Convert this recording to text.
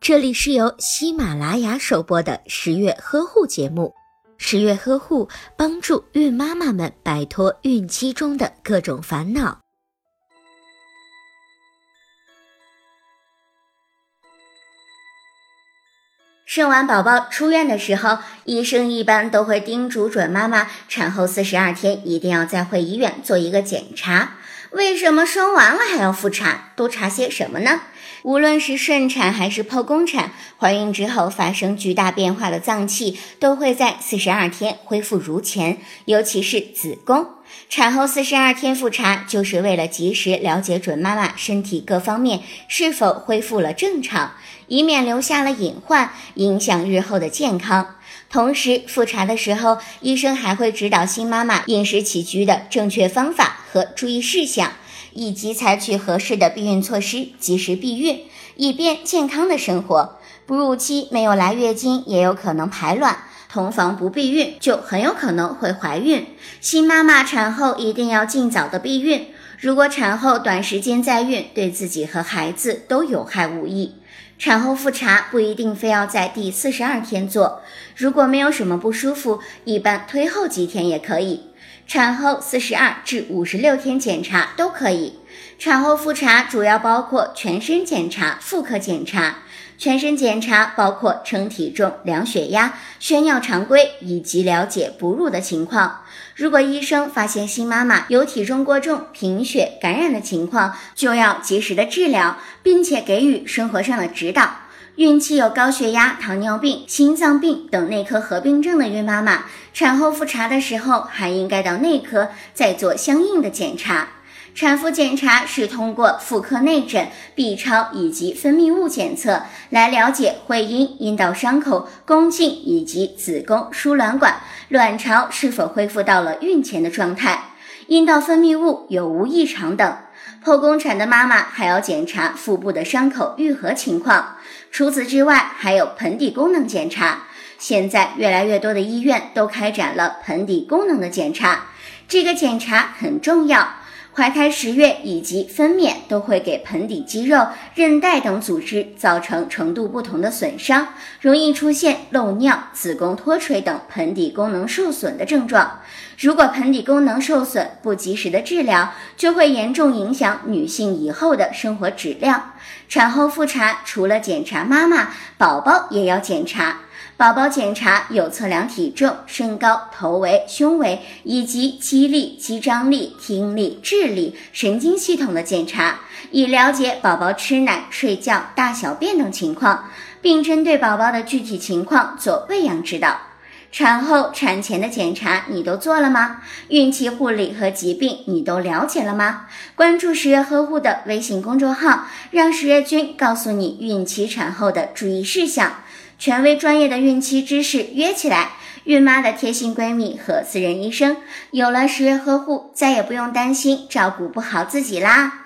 这里是由喜马拉雅首播的十月呵护节目。十月呵护帮助孕妈妈们摆脱孕期中的各种烦恼。生完宝宝出院的时候，医生一般都会叮嘱准妈妈，产后四十二天一定要再回医院做一个检查。为什么生完了还要复查？都查些什么呢？无论是顺产还是剖宫产，怀孕之后发生巨大变化的脏器都会在四十二天恢复如前，尤其是子宫。产后四十二天复查，就是为了及时了解准妈妈身体各方面是否恢复了正常，以免留下了隐患，影响日后的健康。同时，复查的时候，医生还会指导新妈妈饮食起居的正确方法和注意事项，以及采取合适的避孕措施，及时避孕，以便健康的生活。哺乳期没有来月经，也有可能排卵，同房不避孕就很有可能会怀孕。新妈妈产后一定要尽早的避孕，如果产后短时间再孕，对自己和孩子都有害无益。产后复查不一定非要在第四十二天做，如果没有什么不舒服，一般推后几天也可以。产后四十二至五十六天检查都可以。产后复查主要包括全身检查、妇科检查。全身检查包括称体重、量血压、血尿常规以及了解哺乳的情况。如果医生发现新妈妈有体重过重、贫血、感染的情况，就要及时的治疗，并且给予生活上的指导。孕期有高血压、糖尿病、心脏病等内科合并症的孕妈妈，产后复查的时候还应该到内科再做相应的检查。产妇检查是通过妇科内诊、B 超以及分泌物检测来了解会阴、阴道伤口、宫颈以及子宫、输卵管、卵巢是否恢复到了孕前的状态，阴道分泌物有无异常等。剖宫产的妈妈还要检查腹部的伤口愈合情况。除此之外，还有盆底功能检查。现在越来越多的医院都开展了盆底功能的检查，这个检查很重要。怀胎十月以及分娩都会给盆底肌肉、韧带等组织造成程度不同的损伤，容易出现漏尿、子宫脱垂等盆底功能受损的症状。如果盆底功能受损，不及时的治疗，就会严重影响女性以后的生活质量。产后复查除了检查妈妈，宝宝也要检查。宝宝检查有测量体重、身高、头围、胸围，以及肌力、肌张力、听力、智力、神经系统的检查，以了解宝宝吃奶、睡觉、大小便等情况，并针对宝宝的具体情况做喂养指导。产后、产前的检查你都做了吗？孕期护理和疾病你都了解了吗？关注十月呵护的微信公众号，让十月君告诉你孕期、产后的注意事项。权威专业的孕期知识约起来，孕妈的贴心闺蜜和私人医生，有了十月呵护，再也不用担心照顾不好自己啦。